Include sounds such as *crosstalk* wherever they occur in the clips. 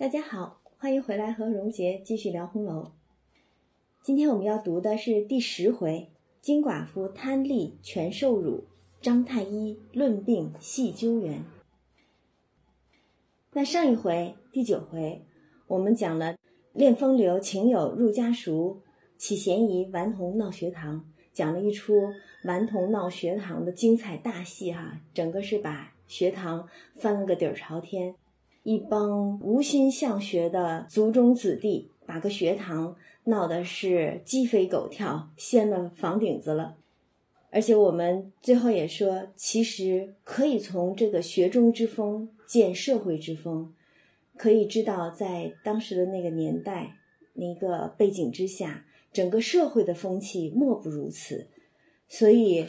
大家好，欢迎回来和荣杰继续聊红楼。今天我们要读的是第十回：金寡妇贪利全受辱，张太医论病细究源。那上一回第九回，我们讲了恋风流情友入家塾，起嫌疑顽童闹学堂，讲了一出顽童闹学堂的精彩大戏哈，整个是把学堂翻了个底儿朝天。一帮无心向学的族中子弟，把个学堂闹得是鸡飞狗跳，掀了房顶子了。而且我们最后也说，其实可以从这个学中之风见社会之风，可以知道在当时的那个年代、那个背景之下，整个社会的风气莫不如此。所以。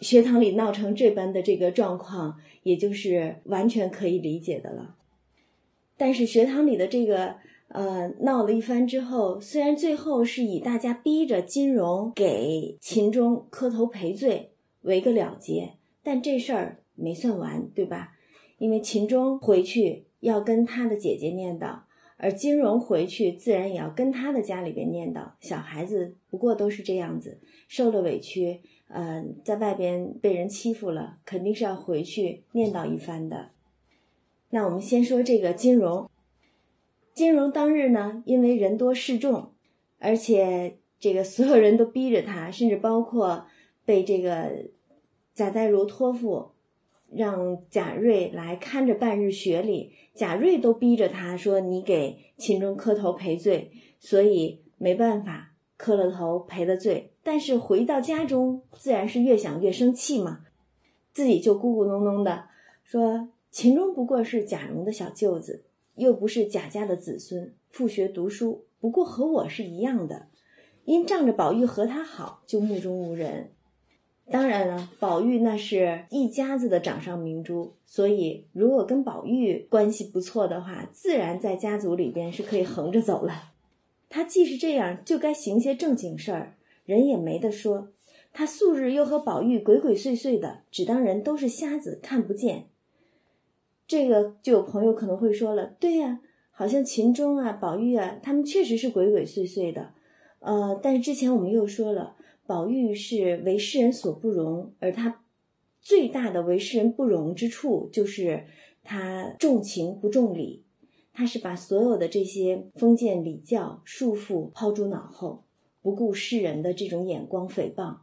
学堂里闹成这般的这个状况，也就是完全可以理解的了。但是学堂里的这个呃闹了一番之后，虽然最后是以大家逼着金荣给秦钟磕头赔罪为个了结，但这事儿没算完，对吧？因为秦钟回去要跟他的姐姐念叨，而金荣回去自然也要跟他的家里边念叨。小孩子不过都是这样子，受了委屈。嗯，在外边被人欺负了，肯定是要回去念叨一番的。那我们先说这个金融。金融当日呢，因为人多势众，而且这个所有人都逼着他，甚至包括被这个贾代儒托付，让贾瑞来看着半日学里，贾瑞都逼着他说：“你给秦钟磕头赔罪。”所以没办法。磕了头赔了罪，但是回到家中，自然是越想越生气嘛，自己就咕咕哝哝的说：“秦钟不过是贾蓉的小舅子，又不是贾家的子孙，复学读书不过和我是一样的，因仗着宝玉和他好，就目中无人。当然了，宝玉那是一家子的掌上明珠，所以如果跟宝玉关系不错的话，自然在家族里边是可以横着走了。”他既是这样，就该行些正经事儿，人也没得说。他素日又和宝玉鬼鬼祟祟的，只当人都是瞎子，看不见。这个就有朋友可能会说了：“对呀，好像秦钟啊、宝玉啊，他们确实是鬼鬼祟祟的。呃，但是之前我们又说了，宝玉是为世人所不容，而他最大的为世人不容之处，就是他重情不重理。”他是把所有的这些封建礼教束缚抛诸脑后，不顾世人的这种眼光诽谤，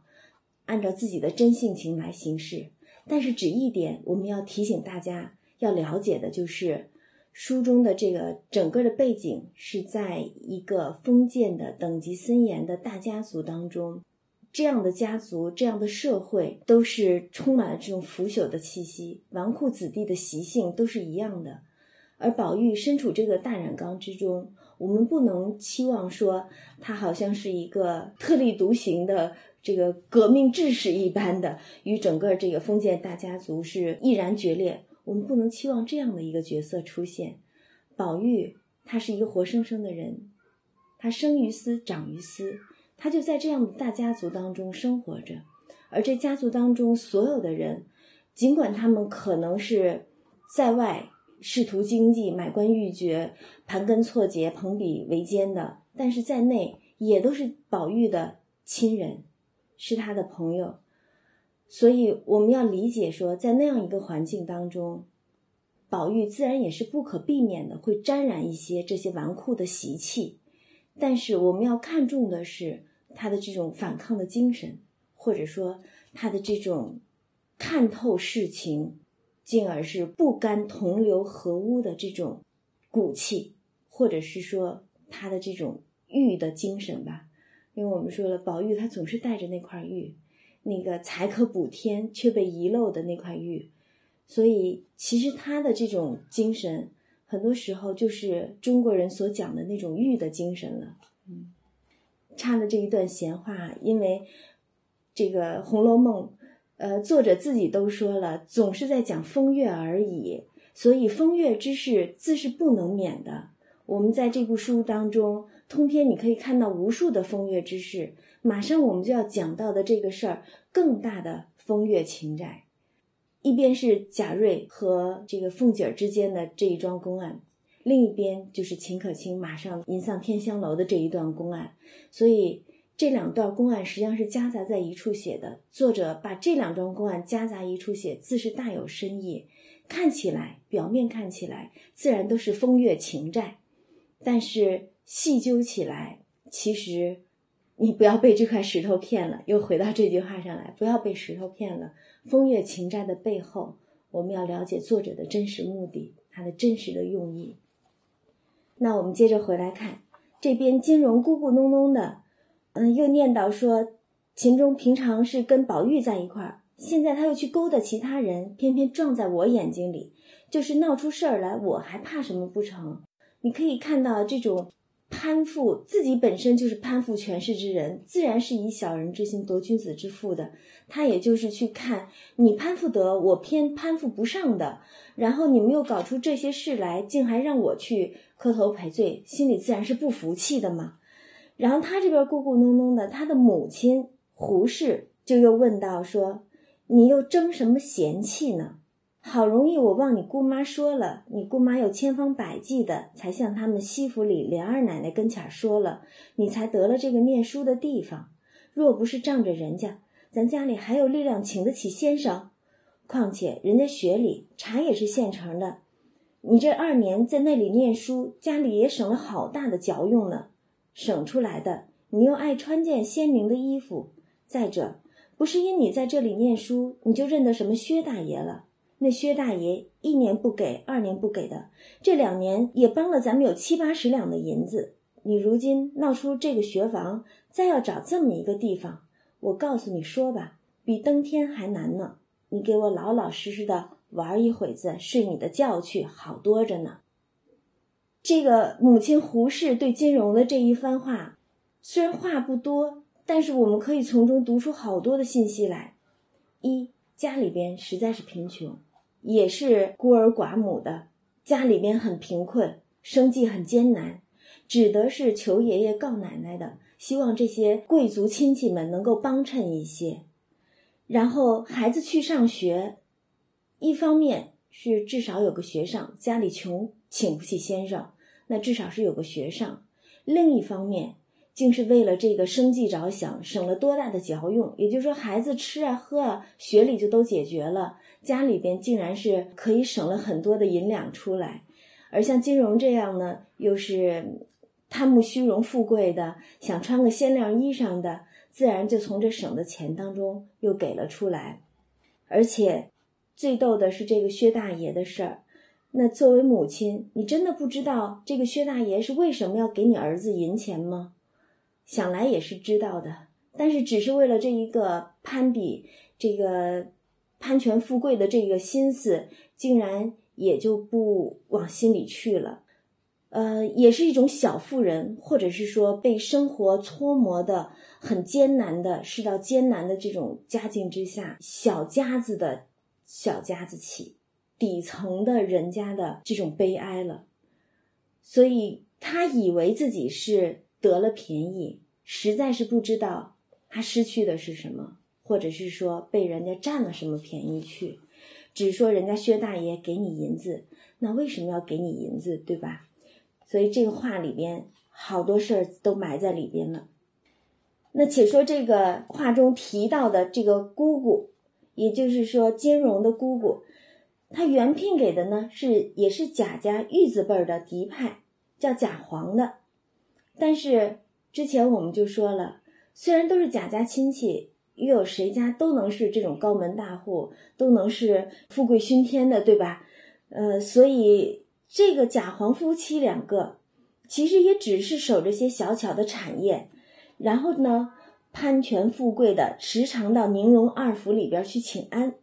按照自己的真性情来行事。但是，只一点我们要提醒大家要了解的就是，书中的这个整个的背景是在一个封建的等级森严的大家族当中，这样的家族、这样的社会都是充满了这种腐朽的气息，纨绔子弟的习性都是一样的。而宝玉身处这个大染缸之中，我们不能期望说他好像是一个特立独行的这个革命志士一般的，与整个这个封建大家族是毅然决裂。我们不能期望这样的一个角色出现。宝玉他是一个活生生的人，他生于斯，长于斯，他就在这样的大家族当中生活着。而这家族当中所有的人，尽管他们可能是在外。仕途经济、买官鬻爵、盘根错节、朋比为奸的，但是在内也都是宝玉的亲人，是他的朋友，所以我们要理解说，在那样一个环境当中，宝玉自然也是不可避免的会沾染一些这些纨绔的习气，但是我们要看重的是他的这种反抗的精神，或者说他的这种看透世情。进而是不甘同流合污的这种骨气，或者是说他的这种玉的精神吧。因为我们说了，宝玉他总是带着那块玉，那个才可补天却被遗漏的那块玉，所以其实他的这种精神，很多时候就是中国人所讲的那种玉的精神了。嗯，插了这一段闲话，因为这个《红楼梦》。呃，作者自己都说了，总是在讲风月而已，所以风月之事自是不能免的。我们在这部书当中，通篇你可以看到无数的风月之事。马上我们就要讲到的这个事儿，更大的风月情债，一边是贾瑞和这个凤姐儿之间的这一桩公案，另一边就是秦可卿马上迎丧天香楼的这一段公案，所以这两段公案实际上是夹杂在一处写的。作者把这两段公案夹杂一处写，自是大有深意。看起来，表面看起来自然都是风月情债，但是细究起来，其实你不要被这块石头骗了。又回到这句话上来，不要被石头骗了。风月情债的背后，我们要了解作者的真实目的，他的真实的用意。那我们接着回来看这边，金荣咕咕哝哝的，嗯，又念叨说，秦钟平常是跟宝玉在一块儿，现在他又去勾搭其他人，偏偏撞在我眼睛里，就是闹出事儿来，我还怕什么不成？你可以看到这种攀附，自己本身就是攀附权势之人，自然是以小人之心夺君子之腹的。他也就是去看你攀附得，我偏攀附不上的，然后你们又搞出这些事来，竟还让我去。磕头赔罪，心里自然是不服气的嘛。然后他这边咕咕哝哝的，他的母亲胡氏就又问道：“说你又争什么嫌弃呢？好容易我望你姑妈说了，你姑妈又千方百计的才向他们西府里莲二奶奶跟前说了，你才得了这个念书的地方。若不是仗着人家，咱家里还有力量请得起先生。况且人家学里茶也是现成的。”你这二年在那里念书，家里也省了好大的嚼用呢，省出来的。你又爱穿件鲜明的衣服，再者，不是因你在这里念书，你就认得什么薛大爷了。那薛大爷一年不给，二年不给的，这两年也帮了咱们有七八十两的银子。你如今闹出这个学房，再要找这么一个地方，我告诉你说吧，比登天还难呢。你给我老老实实的。玩一会子，睡你的觉去，好多着呢。这个母亲胡氏对金融的这一番话，虽然话不多，但是我们可以从中读出好多的信息来。一家里边实在是贫穷，也是孤儿寡母的，家里边很贫困，生计很艰难，只得是求爷爷告奶奶的，希望这些贵族亲戚们能够帮衬一些。然后孩子去上学。一方面是至少有个学上，家里穷请不起先生，那至少是有个学上；另一方面，竟是为了这个生计着想，省了多大的嚼用。也就是说，孩子吃啊喝啊，学里就都解决了，家里边竟然是可以省了很多的银两出来。而像金荣这样呢，又是贪慕虚荣富贵的，想穿个鲜亮衣裳的，自然就从这省的钱当中又给了出来，而且。最逗的是这个薛大爷的事儿，那作为母亲，你真的不知道这个薛大爷是为什么要给你儿子银钱吗？想来也是知道的，但是只是为了这一个攀比、这个攀权富贵的这个心思，竟然也就不往心里去了。呃，也是一种小妇人，或者是说被生活搓磨的很艰难的，是到艰难的这种家境之下，小家子的。小家子气，底层的人家的这种悲哀了，所以他以为自己是得了便宜，实在是不知道他失去的是什么，或者是说被人家占了什么便宜去。只说人家薛大爷给你银子，那为什么要给你银子，对吧？所以这个话里边好多事儿都埋在里边了。那且说这个话中提到的这个姑姑。也就是说，金荣的姑姑，她原聘给的呢是也是贾家玉字辈儿的嫡派，叫贾黄的。但是之前我们就说了，虽然都是贾家亲戚，又有谁家都能是这种高门大户，都能是富贵熏天的，对吧？呃，所以这个贾黄夫妻两个，其实也只是守着些小巧的产业，然后呢。攀权富贵的，时常到宁荣二府里边去请安，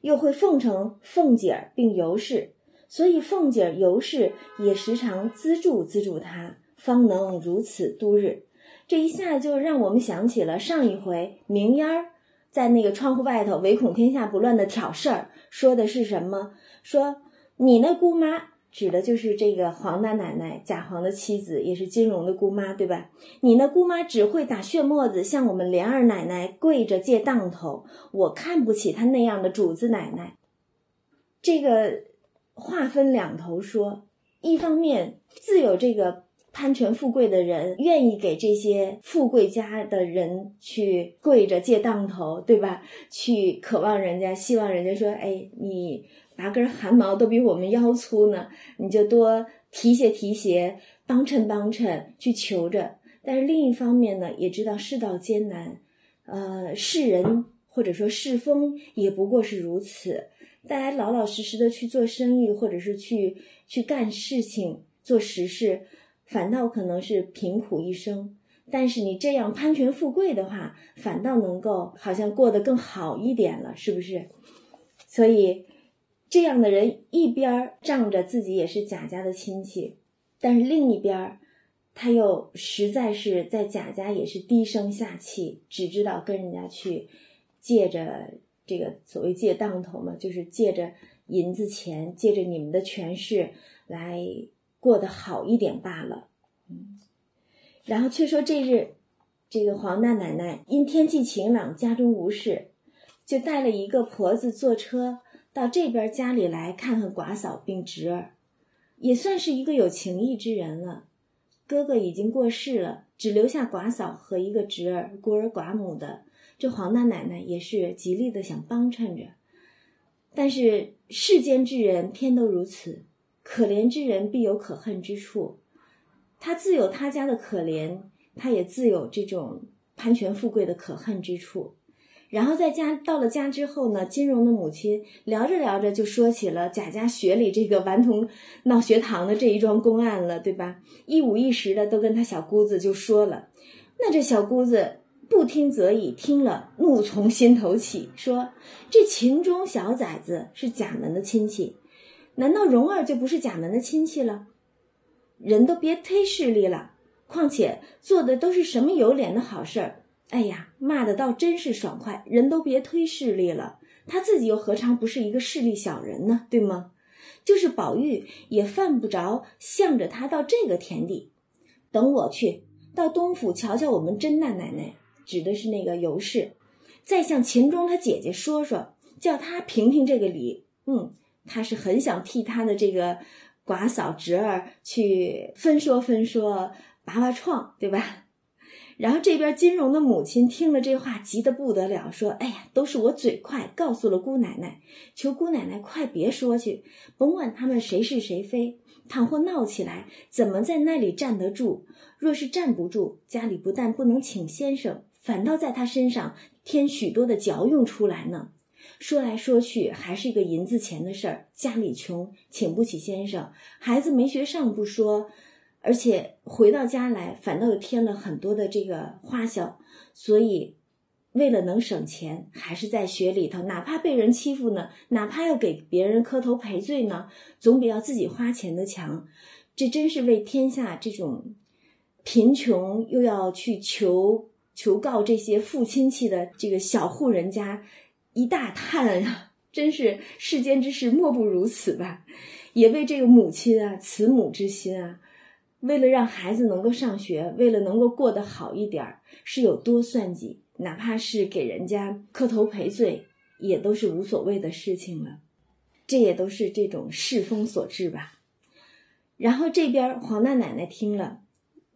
又会奉承凤姐儿并尤氏，所以凤姐儿、尤氏也时常资助资助他，方能如此度日。这一下就让我们想起了上一回明烟儿在那个窗户外头唯恐天下不乱的挑事儿，说的是什么？说你那姑妈。指的就是这个黄大奶奶，贾黄的妻子，也是金荣的姑妈，对吧？你那姑妈只会打血沫子，向我们莲二奶奶跪着借当头，我看不起她那样的主子奶奶。这个话分两头说，一方面自有这个攀权富贵的人愿意给这些富贵家的人去跪着借当头，对吧？去渴望人家，希望人家说：“哎，你拔根汗毛都比我们腰粗呢，你就多提携提携，帮衬帮衬，去求着。”但是另一方面呢，也知道世道艰难，呃，世人或者说世风也不过是如此。大家老老实实的去做生意，或者是去去干事情、做实事，反倒可能是贫苦一生。但是你这样攀权富贵的话，反倒能够好像过得更好一点了，是不是？所以这样的人一边仗着自己也是贾家的亲戚，但是另一边他又实在是在贾家也是低声下气，只知道跟人家去借着。这个所谓借当头嘛，就是借着银子钱，借着你们的权势来过得好一点罢了。然后却说这日，这个黄大奶奶因天气晴朗，家中无事，就带了一个婆子坐车到这边家里来看看寡嫂并侄儿，也算是一个有情义之人了。哥哥已经过世了，只留下寡嫂和一个侄儿，孤儿寡母的。这黄大奶奶也是极力的想帮衬着，但是世间之人偏都如此，可怜之人必有可恨之处。他自有他家的可怜，他也自有这种攀权富贵的可恨之处。然后在家到了家之后呢，金荣的母亲聊着聊着就说起了贾家学里这个顽童闹学堂的这一桩公案了，对吧？一五一十的都跟他小姑子就说了，那这小姑子。不听则已，听了怒从心头起，说：“这秦钟小崽子是贾门的亲戚，难道蓉儿就不是贾门的亲戚了？人都别忒势利了，况且做的都是什么有脸的好事儿？哎呀，骂的倒真是爽快！人都别忒势利了，他自己又何尝不是一个势利小人呢？对吗？就是宝玉也犯不着向着他到这个田地。等我去到东府瞧瞧我们甄大奶奶。”指的是那个尤氏，再向秦钟他姐姐说说，叫他评评这个理。嗯，他是很想替他的这个寡嫂侄儿去分说分说，拔拔创，对吧？然后这边金荣的母亲听了这话，急得不得了，说：“哎呀，都是我嘴快，告诉了姑奶奶，求姑奶奶快别说去，甭管他们谁是谁非，倘或闹起来，怎么在那里站得住？若是站不住，家里不但不能请先生。”反倒在他身上添许多的嚼用出来呢。说来说去还是一个银子钱的事儿，家里穷，请不起先生，孩子没学上不说，而且回到家来反倒又添了很多的这个花销。所以为了能省钱，还是在学里头，哪怕被人欺负呢，哪怕要给别人磕头赔罪呢，总比要自己花钱的强。这真是为天下这种贫穷又要去求。求告这些富亲戚的这个小户人家一大叹啊，真是世间之事莫不如此吧？也为这个母亲啊，慈母之心啊，为了让孩子能够上学，为了能够过得好一点儿，是有多算计，哪怕是给人家磕头赔罪，也都是无所谓的事情了。这也都是这种世风所致吧。然后这边黄大奶奶听了。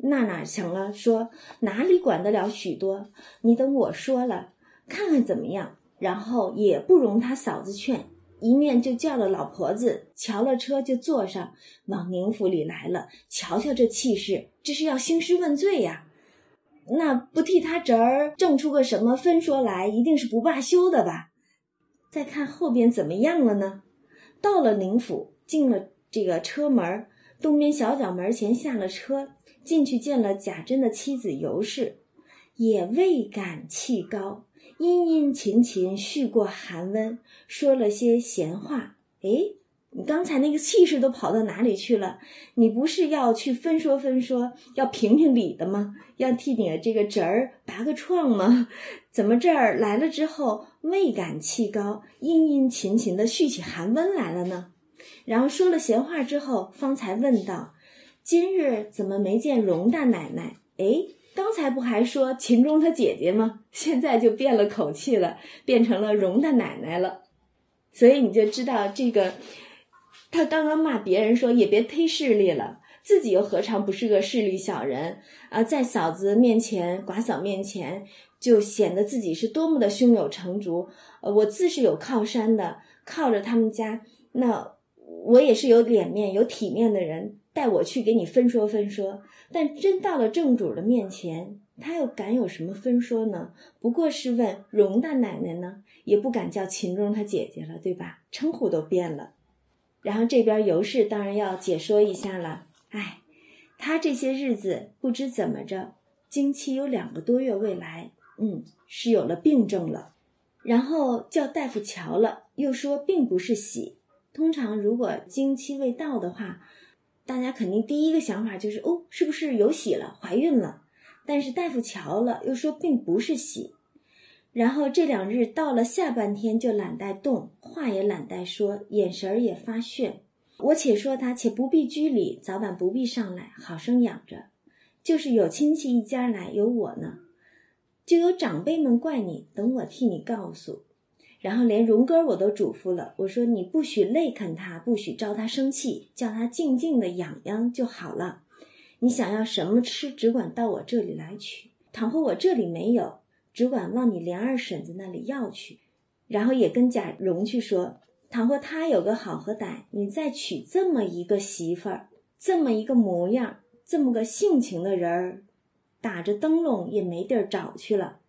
娜娜想了？说哪里管得了许多？你等我说了，看看怎么样。然后也不容他嫂子劝，一面就叫了老婆子，瞧了车就坐上，往宁府里来了。瞧瞧这气势，这是要兴师问罪呀！那不替他侄儿挣出个什么分说来，一定是不罢休的吧？再看后边怎么样了呢？到了宁府，进了这个车门，东边小角门前下了车。进去见了贾珍的妻子尤氏，也未敢气高，殷殷勤勤续过寒温，说了些闲话。哎，你刚才那个气势都跑到哪里去了？你不是要去分说分说，要评评理的吗？要替你的这个侄儿拔个创吗？怎么这儿来了之后未敢气高，殷殷勤勤的续起寒温来了呢？然后说了闲话之后，方才问道。今日怎么没见荣大奶奶？哎，刚才不还说秦钟他姐姐吗？现在就变了口气了，变成了荣大奶奶了。所以你就知道这个他刚刚骂别人说也别忒势利了，自己又何尝不是个势利小人啊？在嫂子面前、寡嫂面前，就显得自己是多么的胸有成竹。呃，我自是有靠山的，靠着他们家，那我也是有脸面、有体面的人，带我去给你分说分说。但真到了正主的面前，他又敢有什么分说呢？不过是问荣大奶奶呢，也不敢叫秦钟他姐姐了，对吧？称呼都变了。然后这边尤氏当然要解说一下了。哎，他这些日子不知怎么着，经期有两个多月未来，嗯，是有了病症了。然后叫大夫瞧了，又说并不是喜。通常如果经期未到的话，大家肯定第一个想法就是哦，是不是有喜了，怀孕了？但是大夫瞧了，又说并不是喜。然后这两日到了下半天就懒带动，话也懒带说，眼神儿也发眩。我且说他，且不必拘礼，早晚不必上来，好生养着。就是有亲戚一家来，有我呢，就有长辈们怪你，等我替你告诉。然后连荣哥我都嘱咐了，我说你不许累看他，不许招他生气，叫他静静的养养就好了。你想要什么吃，只管到我这里来取。倘或我这里没有。只管往你连二婶子那里要去，然后也跟贾蓉去说：倘或他有个好和歹，你再娶这么一个媳妇儿，这么一个模样，这么个性情的人儿，打着灯笼也没地儿找去了。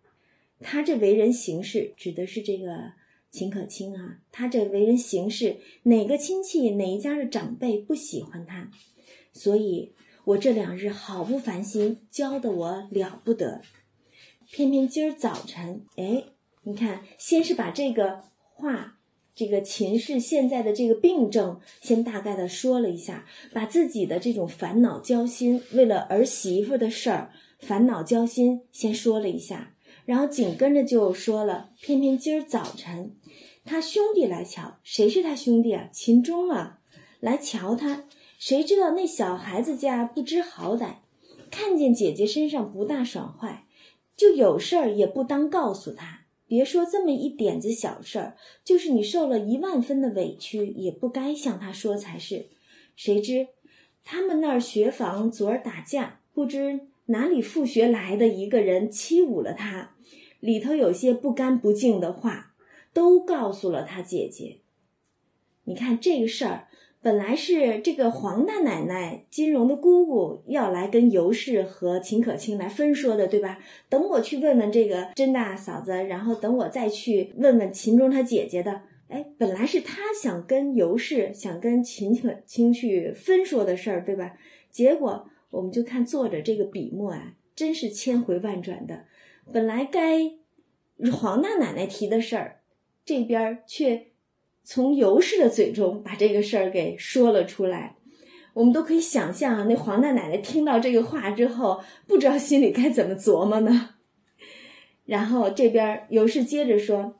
他这为人行事，指的是这个秦可卿啊。他这为人行事，哪个亲戚哪一家的长辈不喜欢他？所以我这两日好不烦心，教的我了不得。偏偏今儿早晨，哎，你看，先是把这个话，这个秦氏现在的这个病症，先大概的说了一下，把自己的这种烦恼焦心，为了儿媳妇的事儿烦恼焦心，先说了一下，然后紧跟着就说了，偏偏今儿早晨，他兄弟来瞧，谁是他兄弟啊？秦钟啊，来瞧他，谁知道那小孩子家不知好歹，看见姐姐身上不大爽快。就有事儿也不当告诉他，别说这么一点子小事儿，就是你受了一万分的委屈，也不该向他说才是。谁知他们那儿学房昨儿打架，不知哪里复学来的一个人欺侮了他，里头有些不干不净的话，都告诉了他姐姐。你看这个事儿。本来是这个黄大奶奶金荣的姑姑要来跟尤氏和秦可卿来分说的，对吧？等我去问问这个甄大嫂子，然后等我再去问问秦钟他姐姐的。哎，本来是他想跟尤氏、想跟秦可卿去分说的事儿，对吧？结果我们就看作者这个笔墨啊，真是千回万转的。本来该黄大奶奶提的事儿，这边却。从尤氏的嘴中把这个事儿给说了出来，我们都可以想象啊，那黄大奶奶听到这个话之后，不知道心里该怎么琢磨呢。然后这边尤氏接着说：“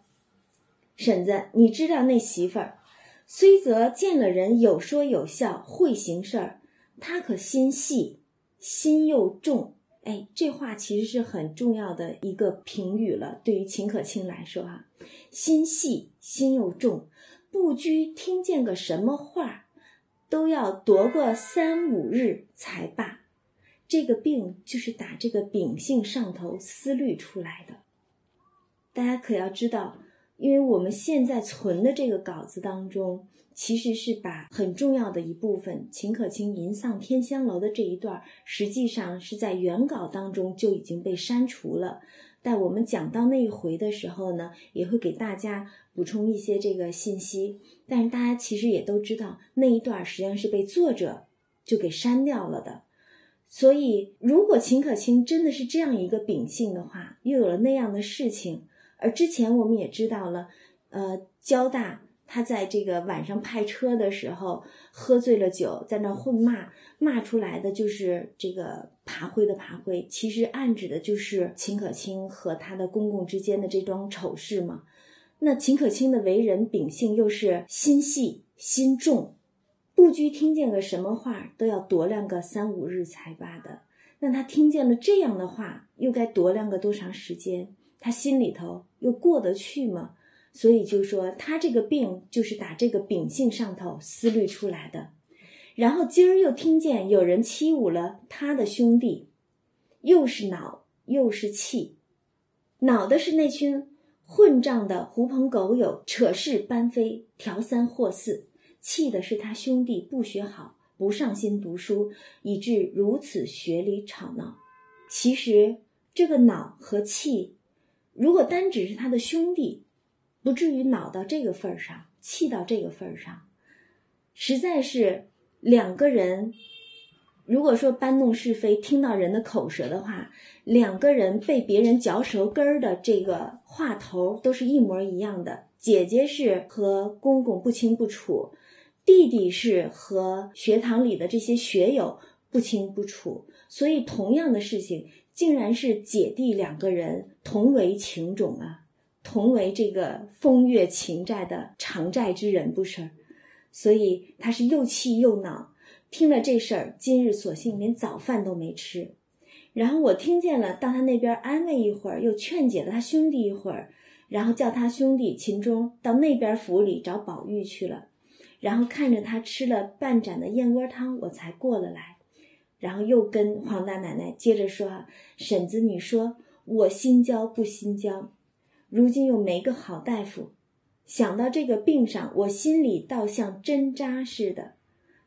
婶子，你知道那媳妇儿，虽则见了人有说有笑，会行事儿，她可心细，心又重。哎，这话其实是很重要的一个评语了。对于秦可卿来说，哈，心细，心又重。”不拘听见个什么话，都要踱个三五日才罢。这个病就是打这个秉性上头思虑出来的。大家可要知道，因为我们现在存的这个稿子当中，其实是把很重要的一部分秦可卿吟丧天香楼的这一段，实际上是在原稿当中就已经被删除了。但我们讲到那一回的时候呢，也会给大家补充一些这个信息。但是大家其实也都知道，那一段实际上是被作者就给删掉了的。所以，如果秦可卿真的是这样一个秉性的话，又有了那样的事情，而之前我们也知道了，呃，交大。他在这个晚上派车的时候喝醉了酒，在那混骂，骂出来的就是这个爬灰的爬灰，其实暗指的就是秦可卿和他的公公之间的这桩丑事嘛。那秦可卿的为人秉性又是心细心重，不拘听见个什么话都要度量个三五日才罢的。那他听见了这样的话，又该度量个多长时间？他心里头又过得去吗？所以就说他这个病就是打这个秉性上头思虑出来的。然后今儿又听见有人欺侮了他的兄弟，又是恼又是气，恼的是那群混账的狐朋狗友扯事搬飞，调三货四；气的是他兄弟不学好，不上心读书，以致如此学里吵闹。其实这个恼和气，如果单只是他的兄弟，不至于恼到这个份儿上，气到这个份儿上，实在是。两个人，如果说搬弄是非，听到人的口舌的话，两个人被别人嚼舌根儿的这个话头都是一模一样的。姐姐是和公公不清不楚，弟弟是和学堂里的这些学友不清不楚，所以同样的事情，竟然是姐弟两个人同为情种啊，同为这个风月情债的偿债之人，不是？所以他是又气又恼，听了这事儿，今日索性连早饭都没吃。然后我听见了，到他那边安慰一会儿，又劝解了他兄弟一会儿，然后叫他兄弟秦钟到那边府里找宝玉去了。然后看着他吃了半盏的燕窝汤，我才过了来。然后又跟黄大奶奶接着说：“婶子，你说我心焦不心焦？如今又没个好大夫。”想到这个病上，我心里倒像针扎似的。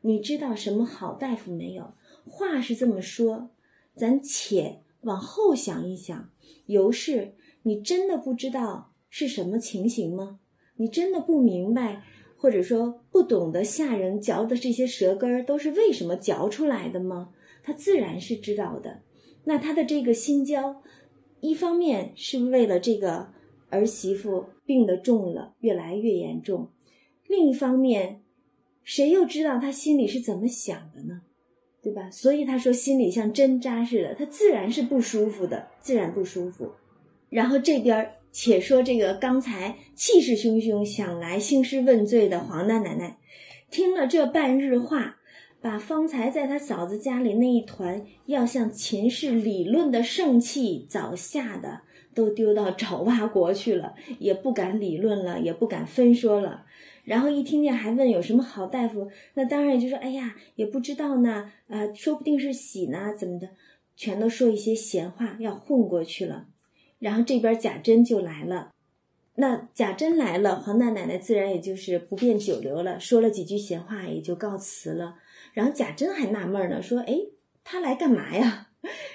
你知道什么好大夫没有？话是这么说，咱且往后想一想。尤氏，你真的不知道是什么情形吗？你真的不明白，或者说不懂得下人嚼的这些舌根儿都是为什么嚼出来的吗？他自然是知道的。那他的这个心焦，一方面是为了这个。儿媳妇病得重了，越来越严重。另一方面，谁又知道他心里是怎么想的呢？对吧？所以他说心里像针扎似的，他自然是不舒服的，自然不舒服。然后这边且说这个刚才气势汹汹想来兴师问罪的黄大奶奶，听了这半日话，把方才在他嫂子家里那一团要向秦氏理论的盛气早吓的。都丢到 *laughs* 爪哇国去了，也不敢理论了，也不敢分说了。然后一听见还问有什么好大夫，那当然就说：“哎呀，也不知道呢，啊，说不定是喜呢，怎么的？”全都说一些闲话，要混过去了。然后这边贾珍就来了，那贾珍来了，黄大奶奶自然也就是不便久留了，说了几句闲话，也就告辞了。然后贾珍还纳闷呢，说：“哎，他来干嘛呀？”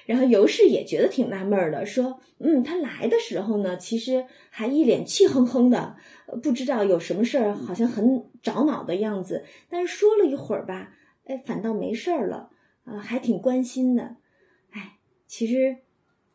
然后尤氏也觉得挺纳闷的，说：“嗯，他来的时候呢，其实还一脸气哼哼的，不知道有什么事儿，好像很着恼的样子。但是说了一会儿吧，哎，反倒没事儿了，啊，还挺关心的。哎，其实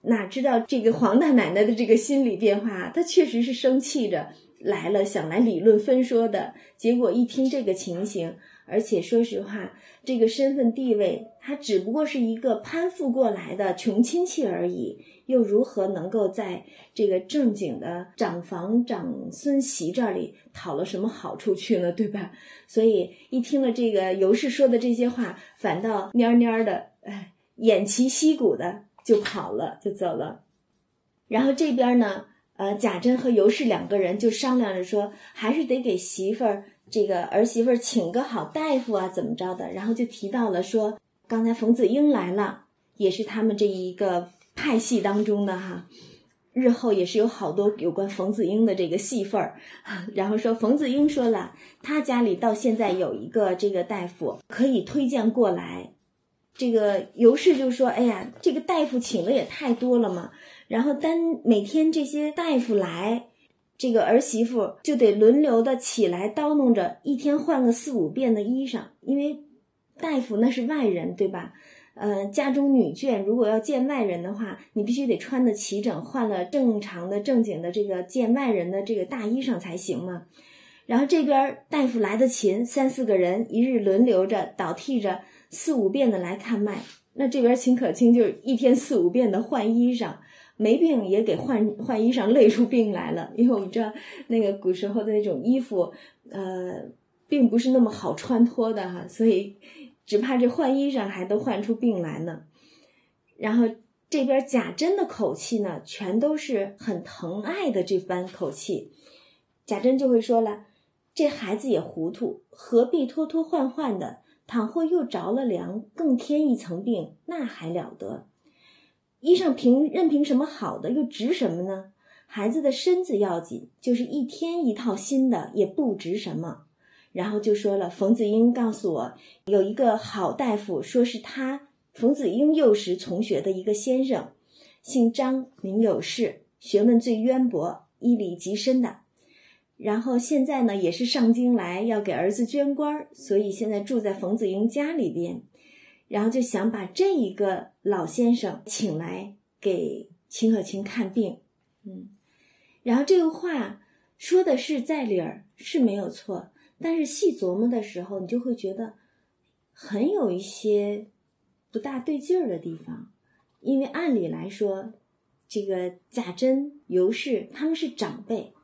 哪知道这个黄大奶奶的这个心理变化，她确实是生气着来了，想来理论分说的。结果一听这个情形。”而且说实话，这个身份地位，他只不过是一个攀附过来的穷亲戚而已，又如何能够在这个正经的长房长孙媳这里讨了什么好处去呢？对吧？所以一听了这个尤氏说的这些话，反倒蔫蔫的，哎，偃旗息鼓的就跑了，就走了。然后这边呢，呃，贾珍和尤氏两个人就商量着说，还是得给媳妇儿。这个儿媳妇儿请个好大夫啊，怎么着的？然后就提到了说，刚才冯子英来了，也是他们这一个派系当中的哈，日后也是有好多有关冯子英的这个戏份儿。*laughs* 然后说冯子英说了，他家里到现在有一个这个大夫可以推荐过来。这个尤氏就说：“哎呀，这个大夫请的也太多了嘛，然后单每天这些大夫来。”这个儿媳妇就得轮流的起来叨弄着，一天换个四五遍的衣裳，因为大夫那是外人，对吧？呃，家中女眷如果要见外人的话，你必须得穿的齐整，换了正常的正经的这个见外人的这个大衣裳才行嘛。然后这边大夫来的勤，三四个人一日轮流着倒替着四五遍的来看脉，那这边秦可卿就一天四五遍的换衣裳。没病也给换 *laughs* 换衣裳，累出病来了。因为我们知道那个古时候的那种衣服，呃，并不是那么好穿脱的哈，所以只怕这换衣裳还都换出病来呢。然后这边贾珍的口气呢，全都是很疼爱的这般口气。贾珍就会说了：“这孩子也糊涂，何必拖拖换换的？倘或又着了凉，更添一层病，那还了得？衣裳凭任凭什么好的，又值什么呢？孩子的身子要紧，就是一天一套新的，也不值什么。”然后就说了：“冯子英告诉我，有一个好大夫，说是他冯子英幼时从学的一个先生，姓张，名有事，学问最渊博，医理极深的。”然后现在呢，也是上京来要给儿子捐官，所以现在住在冯子英家里边，然后就想把这一个老先生请来给秦可卿看病，嗯，然后这个话说的是在理儿，是没有错，但是细琢磨的时候，你就会觉得很有一些不大对劲儿的地方，因为按理来说，这个贾珍、尤氏他们是长辈。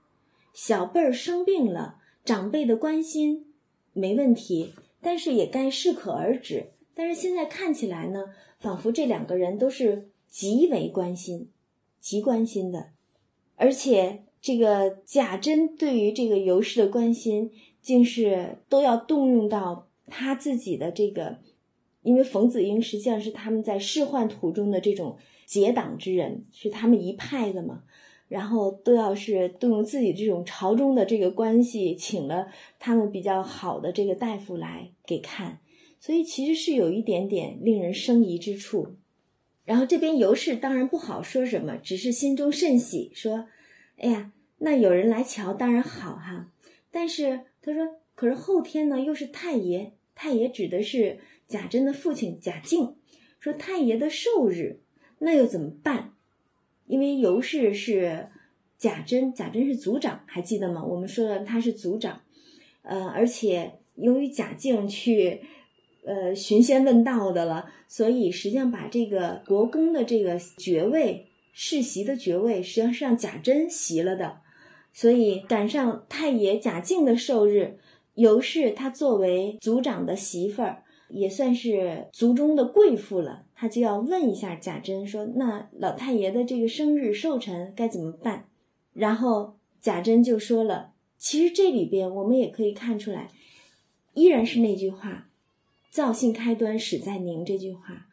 小辈儿生病了，长辈的关心没问题，但是也该适可而止。但是现在看起来呢，仿佛这两个人都是极为关心、极关心的，而且这个贾珍对于这个尤氏的关心，竟是都要动用到他自己的这个，因为冯子英实际上是他们在仕宦途中的这种结党之人，是他们一派的嘛。然后都要是动用自己这种朝中的这个关系，请了他们比较好的这个大夫来给看，所以其实是有一点点令人生疑之处。然后这边尤氏当然不好说什么，只是心中甚喜，说：“哎呀，那有人来瞧当然好哈。”但是他说：“可是后天呢，又是太爷，太爷指的是贾珍的父亲贾敬，说太爷的寿日，那又怎么办？”因为尤氏是贾珍，贾珍是族长，还记得吗？我们说了他是族长，呃，而且由于贾敬去呃寻仙问道的了，所以实际上把这个国公的这个爵位世袭的爵位，实际上是让贾珍袭了的。所以赶上太爷贾敬的寿日，尤氏她作为族长的媳妇儿。也算是族中的贵妇了，他就要问一下贾珍说：“那老太爷的这个生日寿辰该怎么办？”然后贾珍就说了：“其实这里边我们也可以看出来，依然是那句话，‘造性开端始在您’这句话。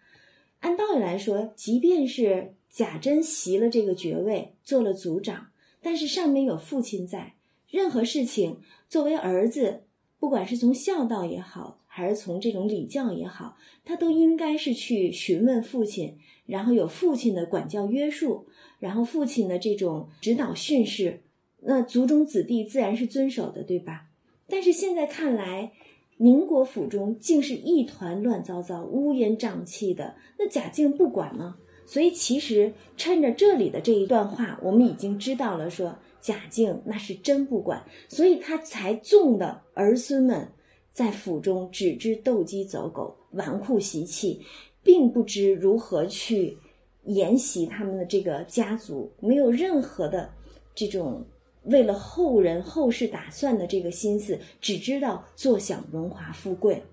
按道理来说，即便是贾珍袭了这个爵位，做了族长，但是上面有父亲在，任何事情作为儿子，不管是从孝道也好。”还是从这种礼教也好，他都应该是去询问父亲，然后有父亲的管教约束，然后父亲的这种指导训示，那族中子弟自然是遵守的，对吧？但是现在看来，宁国府中竟是一团乱糟糟、乌烟瘴气的。那贾敬不管吗？所以其实趁着这里的这一段话，我们已经知道了，说贾敬那是真不管，所以他才纵的儿孙们。在府中只知斗鸡走狗、纨绔习气，并不知如何去沿袭他们的这个家族，没有任何的这种为了后人后世打算的这个心思，只知道坐享荣华富贵。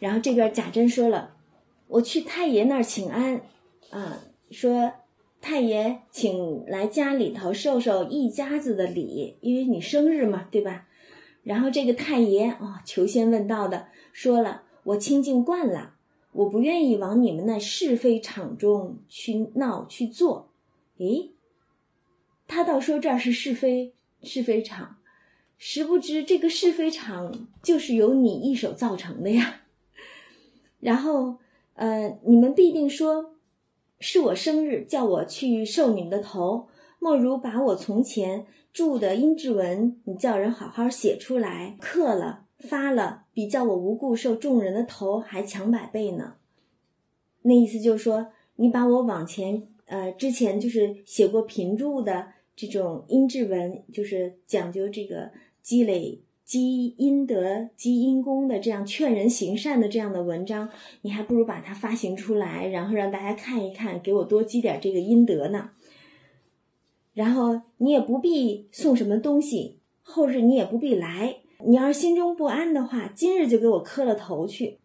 然后这边贾珍说了：“我去太爷那儿请安，啊，说太爷请来家里头受受一家子的礼，因为你生日嘛，对吧？”然后这个太爷啊，求仙问道的说了：“我清净惯了，我不愿意往你们那是非场中去闹去做。”诶，他倒说这儿是是非是非场，实不知这个是非场就是由你一手造成的呀。然后，呃，你们必定说是我生日，叫我去受你们的头，莫如把我从前。铸的阴质文，你叫人好好写出来，刻了发了，比叫我无故受众人的头还强百倍呢。那意思就是说，你把我往前，呃，之前就是写过评注的这种阴质文，就是讲究这个积累积阴德、积阴功的这样劝人行善的这样的文章，你还不如把它发行出来，然后让大家看一看，给我多积点这个阴德呢。然后你也不必送什么东西，后日你也不必来。你要是心中不安的话，今日就给我磕了头去。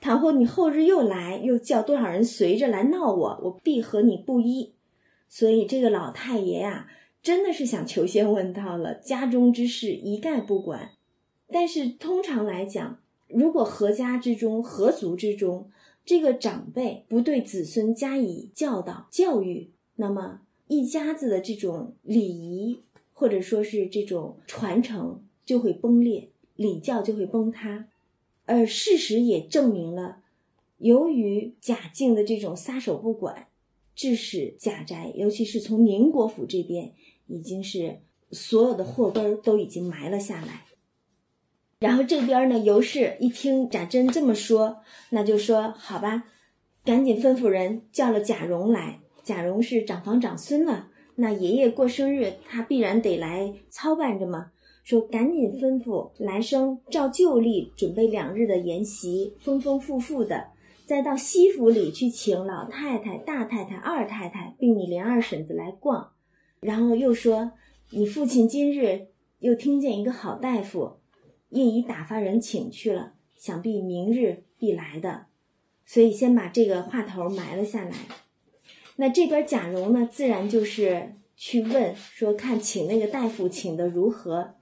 倘或你后日又来，又叫多少人随着来闹我，我必和你不依。所以这个老太爷呀，真的是想求仙问道了，家中之事一概不管。但是通常来讲，如果合家之中、合族之中，这个长辈不对子孙加以教导、教育，那么一家子的这种礼仪或者说是这种传承就会崩裂，礼教就会崩塌。而事实也证明了，由于贾敬的这种撒手不管，致使贾宅，尤其是从宁国府这边，已经是所有的祸根儿都已经埋了下来。然后这边呢，尤氏一听贾珍这么说，那就说好吧，赶紧吩咐人叫了贾蓉来。贾蓉是长房长孙了，那爷爷过生日，他必然得来操办着嘛。说赶紧吩咐来生照旧例准备两日的筵席，丰丰富富的，再到西府里去请老太太、大太太、二太太，并你连二婶子来逛。然后又说，你父亲今日又听见一个好大夫，业已打发人请去了，想必明日必来的，所以先把这个话头埋了下来。那这边贾蓉呢，自然就是去问说，看请那个大夫请的如何。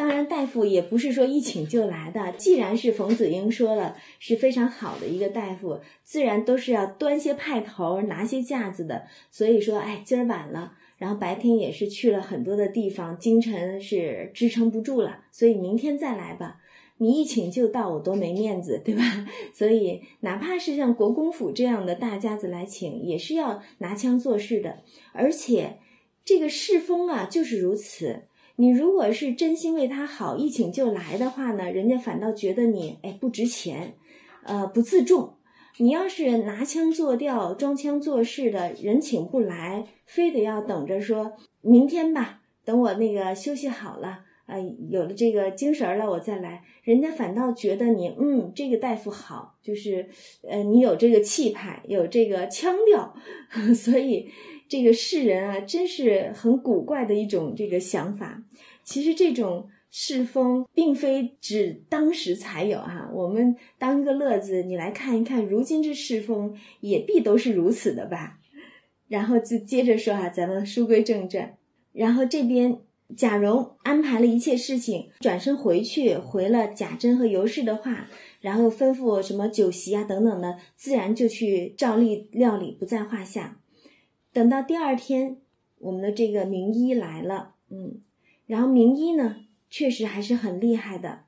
当然，大夫也不是说一请就来的。既然是冯子英说了是非常好的一个大夫，自然都是要端些派头、拿些架子的。所以说，哎，今儿晚了，然后白天也是去了很多的地方，京城是支撑不住了，所以明天再来吧。你一请就到，我多没面子，对吧？*laughs* 所以，哪怕是像国公府这样的大家子来请，也是要拿腔作势的。而且，这个世风啊，就是如此。你如果是真心为他好，一请就来的话呢，人家反倒觉得你哎不值钱，呃不自重。你要是拿腔作调、装腔作势的，人请不来，非得要等着说明天吧，等我那个休息好了，呃有了这个精神了，我再来，人家反倒觉得你嗯这个大夫好，就是呃你有这个气派，有这个腔调，*laughs* 所以。这个世人啊，真是很古怪的一种这个想法。其实这种世风并非指当时才有哈，我们当个乐子，你来看一看，如今这世风也必都是如此的吧。然后就接着说哈，咱们书归正传。然后这边贾蓉安排了一切事情，转身回去回了贾珍和尤氏的话，然后吩咐什么酒席啊等等的，自然就去照例料理，不在话下。等到第二天，我们的这个名医来了，嗯，然后名医呢确实还是很厉害的。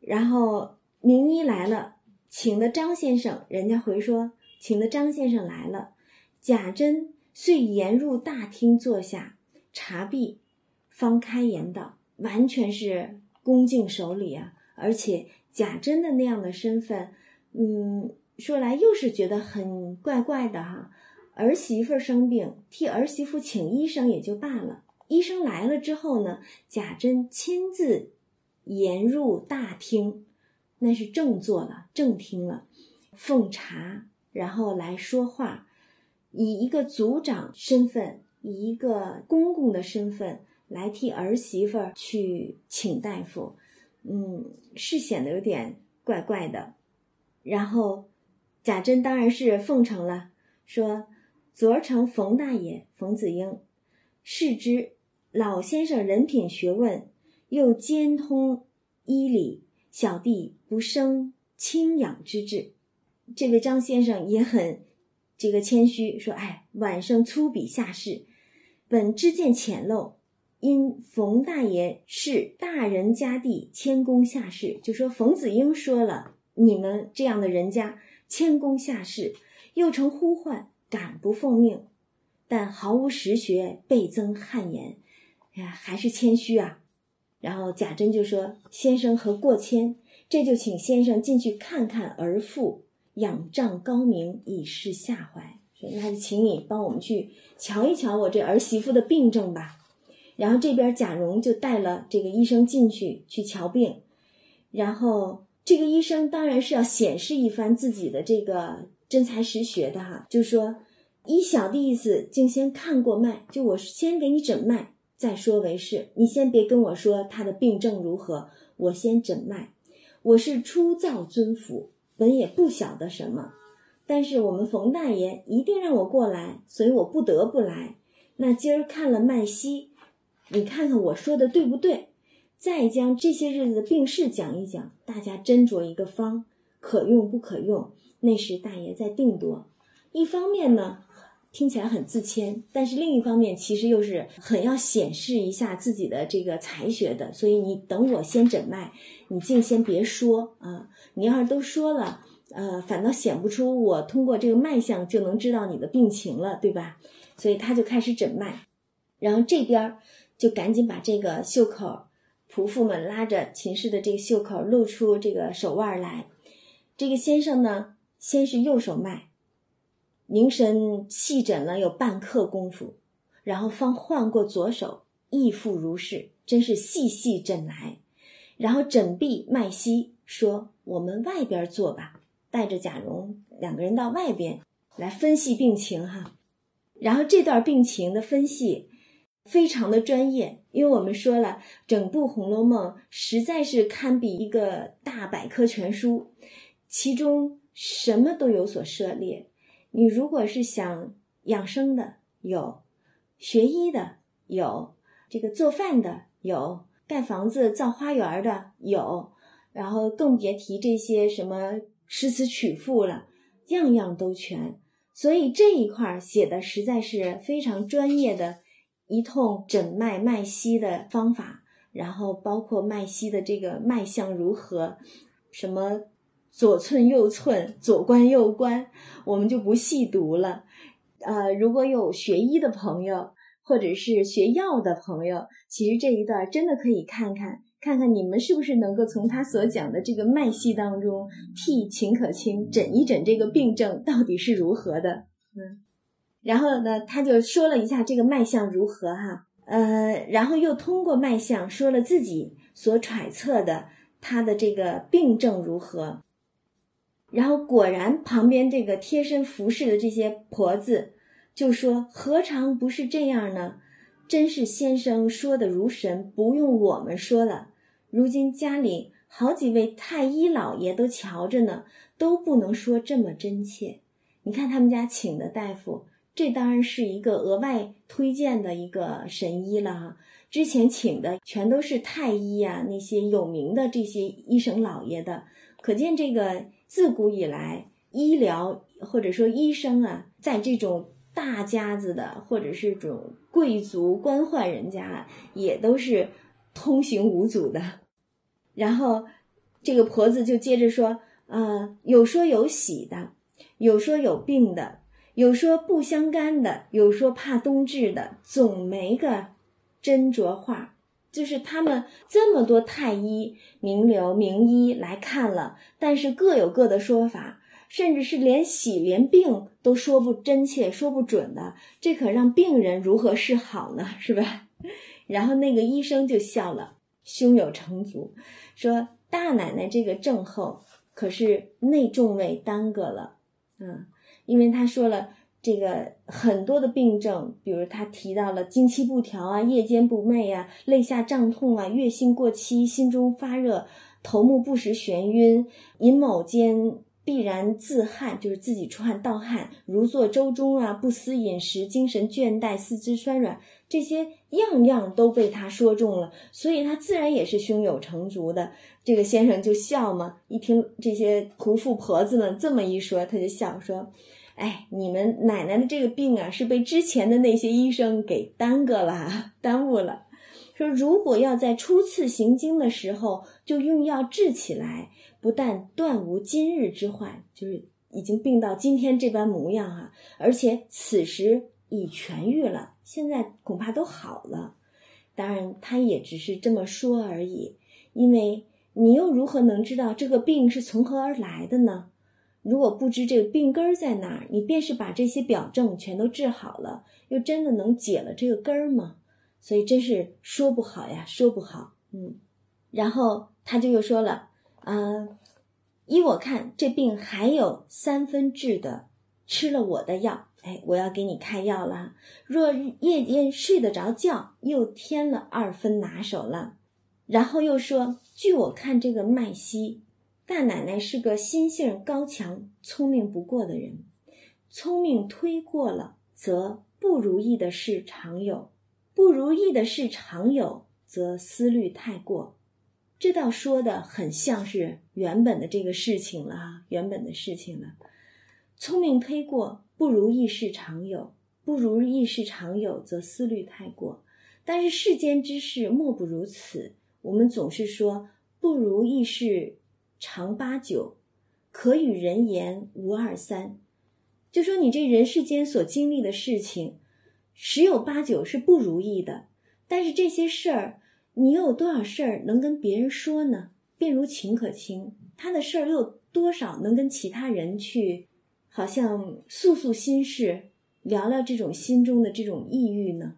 然后名医来了，请的张先生，人家回说请的张先生来了。贾珍遂沿入大厅坐下，茶毕，方开言道：“完全是恭敬守礼啊！而且贾珍的那样的身份，嗯，说来又是觉得很怪怪的哈。”儿媳妇生病，替儿媳妇请医生也就罢了。医生来了之后呢，贾珍亲自沿入大厅，那是正坐了，正厅了，奉茶，然后来说话，以一个族长身份，以一个公公的身份来替儿媳妇儿去请大夫，嗯，是显得有点怪怪的。然后贾珍当然是奉承了，说。昨儿成冯大爷冯子英，视之老先生人品学问，又兼通医理，小弟不生轻仰之志。这位张先生也很这个谦虚，说：“哎，晚生粗鄙下士，本知见浅陋，因冯大爷是大人家弟，谦恭下士。就说冯子英说了，你们这样的人家谦恭下士，又成呼唤。”敢不奉命，但毫无实学，倍增汗颜。哎呀，还是谦虚啊。然后贾珍就说：“先生何过谦？这就请先生进去看看儿妇，仰仗高明，以示下怀。所以那就请你帮我们去瞧一瞧我这儿媳妇的病症吧。”然后这边贾蓉就带了这个医生进去去瞧病。然后这个医生当然是要显示一番自己的这个。真才实学的哈，就说依小弟意思，竟先看过脉，就我先给你诊脉，再说为是。你先别跟我说他的病症如何，我先诊脉。我是初造尊府，本也不晓得什么，但是我们冯大爷一定让我过来，所以我不得不来。那今儿看了脉息，你看看我说的对不对？再将这些日子的病事讲一讲，大家斟酌一个方，可用不可用？那时大爷在定夺。一方面呢，听起来很自谦，但是另一方面其实又是很要显示一下自己的这个才学的。所以你等我先诊脉，你竟先别说啊！你要是都说了。呃，反倒显不出我通过这个脉象就能知道你的病情了，对吧？所以他就开始诊脉，然后这边就赶紧把这个袖口，仆妇们拉着秦氏的这个袖口露出这个手腕来。这个先生呢，先是右手脉，凝神细诊了有半刻功夫，然后方换过左手，亦复如是，真是细细诊来。然后诊毕脉息，说我们外边坐吧。带着贾蓉两个人到外边来分析病情哈，然后这段病情的分析非常的专业，因为我们说了，整部《红楼梦》实在是堪比一个大百科全书，其中什么都有所涉猎。你如果是想养生的，有；学医的有；这个做饭的有；盖房子造花园的有；然后更别提这些什么。诗词曲赋了，样样都全，所以这一块写的实在是非常专业的，一通诊脉脉息的方法，然后包括脉息的这个脉象如何，什么左寸右寸，左关右关，我们就不细读了。呃，如果有学医的朋友，或者是学药的朋友，其实这一段真的可以看看。看看你们是不是能够从他所讲的这个脉系当中替秦可卿诊一诊这个病症到底是如何的？嗯，然后呢，他就说了一下这个脉象如何哈，呃，然后又通过脉象说了自己所揣测的他的这个病症如何，然后果然旁边这个贴身服侍的这些婆子就说：“何尝不是这样呢？真是先生说的如神，不用我们说了。”如今家里好几位太医老爷都瞧着呢，都不能说这么真切。你看他们家请的大夫，这当然是一个额外推荐的一个神医了哈。之前请的全都是太医呀，那些有名的这些医生老爷的，可见这个自古以来医疗或者说医生啊，在这种大家子的或者是这种贵族官宦人家，也都是通行无阻的。然后，这个婆子就接着说：“啊，有说有喜的，有说有病的，有说不相干的，有说怕冬至的，总没个斟酌话。就是他们这么多太医名流名医来看了，但是各有各的说法，甚至是连喜连病都说不真切、说不准的，这可让病人如何是好呢？*laughs* 是吧？”然后那个医生就笑了。胸有成竹，说大奶奶这个症候可是内重位耽搁了，嗯，因为他说了这个很多的病症，比如他提到了经期不调啊、夜间不寐啊、肋下胀痛啊、月经过期、心中发热、头目不时眩晕、寅卯间。必然自汗，就是自己出汗盗汗，如坐舟中啊，不思饮食，精神倦怠，四肢酸软，这些样样都被他说中了，所以他自然也是胸有成竹的。这个先生就笑嘛，一听这些仆妇婆子们这么一说，他就笑说：“哎，你们奶奶的这个病啊，是被之前的那些医生给耽搁了，耽误了。说如果要在初次行经的时候就用药治起来。”不但断无今日之患，就是已经病到今天这般模样啊，而且此时已痊愈了，现在恐怕都好了。当然，他也只是这么说而已，因为你又如何能知道这个病是从何而来的呢？如果不知这个病根在哪儿，你便是把这些表症全都治好了，又真的能解了这个根儿吗？所以真是说不好呀，说不好。嗯，然后他就又说了。嗯，依我看，这病还有三分治的，吃了我的药，哎，我要给你开药了。若夜间睡得着觉，又添了二分拿手了。然后又说，据我看这个麦西大奶奶是个心性高强、聪明不过的人，聪明推过了，则不如意的事常有；不如意的事常有，则思虑太过。这倒说的很像是原本的这个事情了啊，原本的事情了。聪明推过，不如意事常有，不如意事常有，则思虑太过。但是世间之事莫不如此。我们总是说不如意事常八九，可与人言无二三。就说你这人世间所经历的事情，十有八九是不如意的。但是这些事儿，你又有多少事儿能跟别人说呢？便如秦可卿，他的事儿又有多少能跟其他人去，好像诉诉心事，聊聊这种心中的这种抑郁呢？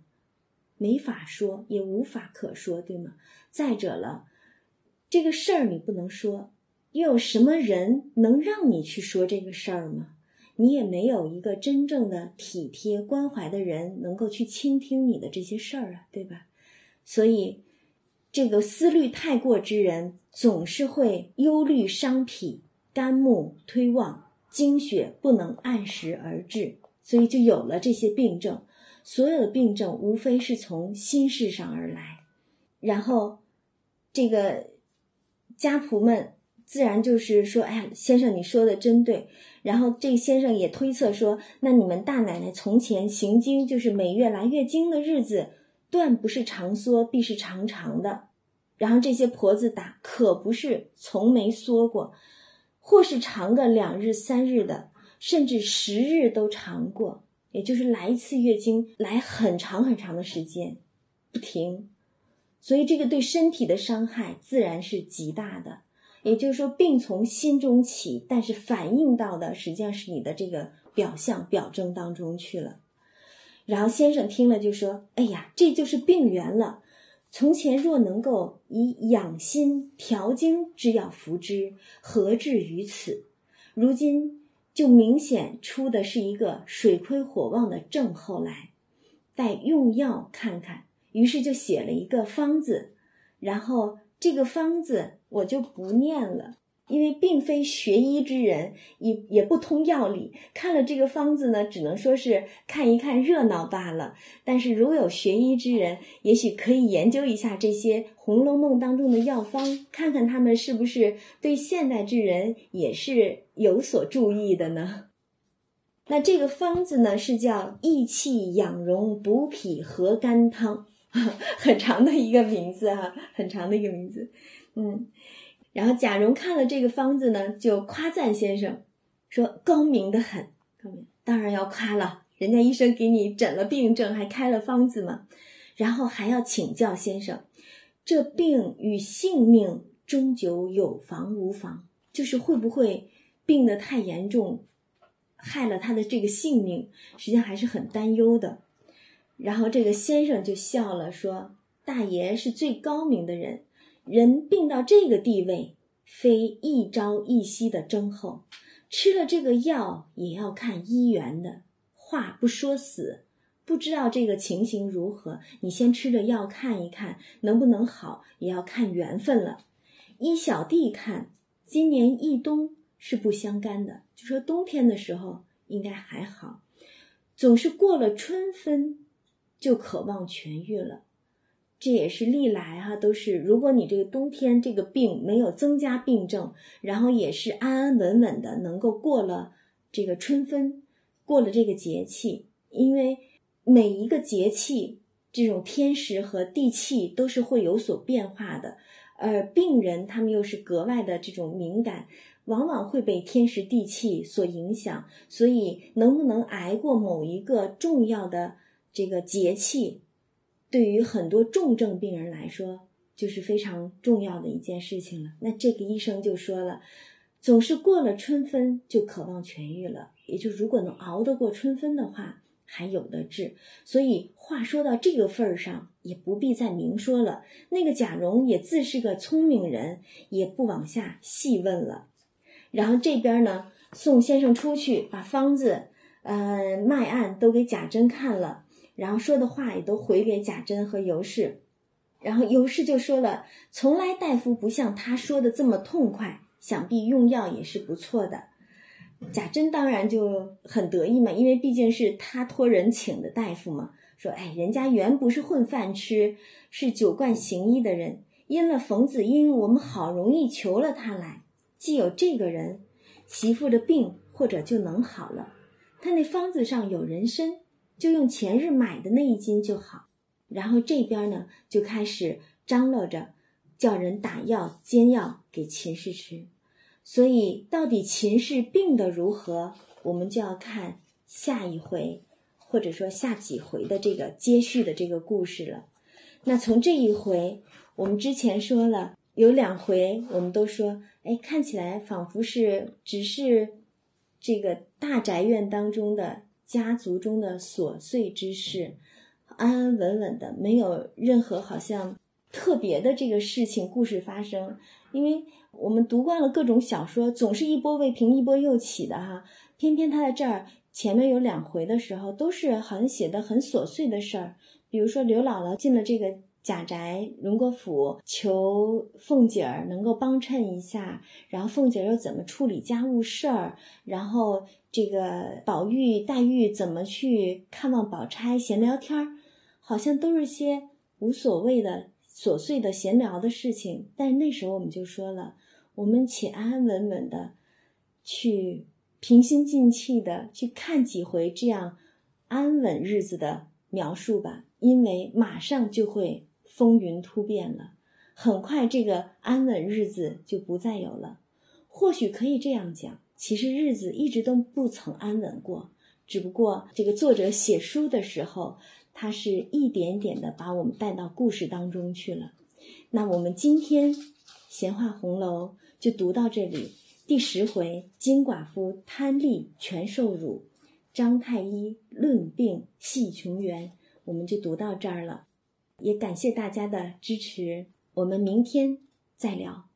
没法说，也无法可说，对吗？再者了，这个事儿你不能说，又有什么人能让你去说这个事儿吗？你也没有一个真正的体贴关怀的人能够去倾听你的这些事儿啊，对吧？所以，这个思虑太过之人，总是会忧虑伤脾，肝木推旺，精血不能按时而至，所以就有了这些病症。所有的病症无非是从心事上而来，然后，这个家仆们自然就是说：“哎呀，先生你说的真对。”然后这先生也推测说：“那你们大奶奶从前行经，就是每月来月经的日子，断不是长缩，必是长长的。然后这些婆子打，可不是从没缩过，或是长个两日三日的，甚至十日都长过，也就是来一次月经来很长很长的时间，不停。所以这个对身体的伤害自然是极大的。”也就是说，病从心中起，但是反映到的实际上是你的这个表象、表征当中去了。然后先生听了就说：“哎呀，这就是病源了。从前若能够以养心调经之药服之，何至于此？如今就明显出的是一个水亏火旺的症候来，待用药看看。于是就写了一个方子，然后。”这个方子我就不念了，因为并非学医之人，也也不通药理。看了这个方子呢，只能说是看一看热闹罢了。但是如有学医之人，也许可以研究一下这些《红楼梦》当中的药方，看看他们是不是对现代之人也是有所注意的呢？那这个方子呢，是叫益气养荣补脾和肝汤。*laughs* 很长的一个名字哈，很长的一个名字，嗯，然后贾蓉看了这个方子呢，就夸赞先生，说高明的很，高明，当然要夸了，人家医生给你诊了病症，还开了方子嘛，然后还要请教先生，这病与性命终究有防无防，就是会不会病得太严重，害了他的这个性命，实际上还是很担忧的。然后这个先生就笑了，说：“大爷是最高明的人，人病到这个地位，非一朝一夕的争候，吃了这个药也要看医缘的。话不说死，不知道这个情形如何，你先吃着药看一看，能不能好，也要看缘分了。依小弟看，今年一冬是不相干的，就说冬天的时候应该还好，总是过了春分。”就渴望痊愈了，这也是历来哈都是，如果你这个冬天这个病没有增加病症，然后也是安安稳稳的能够过了这个春分，过了这个节气，因为每一个节气这种天时和地气都是会有所变化的，而病人他们又是格外的这种敏感，往往会被天时地气所影响，所以能不能挨过某一个重要的。这个节气，对于很多重症病人来说，就是非常重要的一件事情了。那这个医生就说了，总是过了春分就渴望痊愈了，也就如果能熬得过春分的话，还有的治。所以话说到这个份儿上，也不必再明说了。那个贾蓉也自是个聪明人，也不往下细问了。然后这边呢，宋先生出去把方子、呃脉案都给贾珍看了。然后说的话也都回给贾珍和尤氏，然后尤氏就说了：“从来大夫不像他说的这么痛快，想必用药也是不错的。”贾珍当然就很得意嘛，因为毕竟是他托人请的大夫嘛，说：“哎，人家原不是混饭吃，是酒惯行医的人。因了冯子英，我们好容易求了他来。既有这个人，媳妇的病或者就能好了。他那方子上有人参，就用前日买的那一斤就好。然后这边呢，就开始张罗着，叫人打药煎药给秦氏吃。所以到底秦氏病得如何，我们就要看下一回。”或者说下几回的这个接续的这个故事了。那从这一回，我们之前说了有两回，我们都说，哎，看起来仿佛是只是这个大宅院当中的家族中的琐碎之事，安安稳稳的，没有任何好像特别的这个事情故事发生。因为我们读惯了各种小说，总是一波未平一波又起的哈，偏偏他在这儿。前面有两回的时候，都是好像写的很琐碎的事儿，比如说刘姥姥进了这个贾宅荣国府，求凤姐儿能够帮衬一下，然后凤姐儿又怎么处理家务事儿，然后这个宝玉、黛玉怎么去看望宝钗，闲聊天儿，好像都是些无所谓的琐碎的闲聊的事情。但那时候我们就说了，我们且安安稳稳的去。平心静气的去看几回这样安稳日子的描述吧，因为马上就会风云突变了，很快这个安稳日子就不再有了。或许可以这样讲，其实日子一直都不曾安稳过，只不过这个作者写书的时候，他是一点点的把我们带到故事当中去了。那我们今天闲话红楼就读到这里。第十回，金寡妇贪利全受辱，张太医论病系穷源，我们就读到这儿了。也感谢大家的支持，我们明天再聊。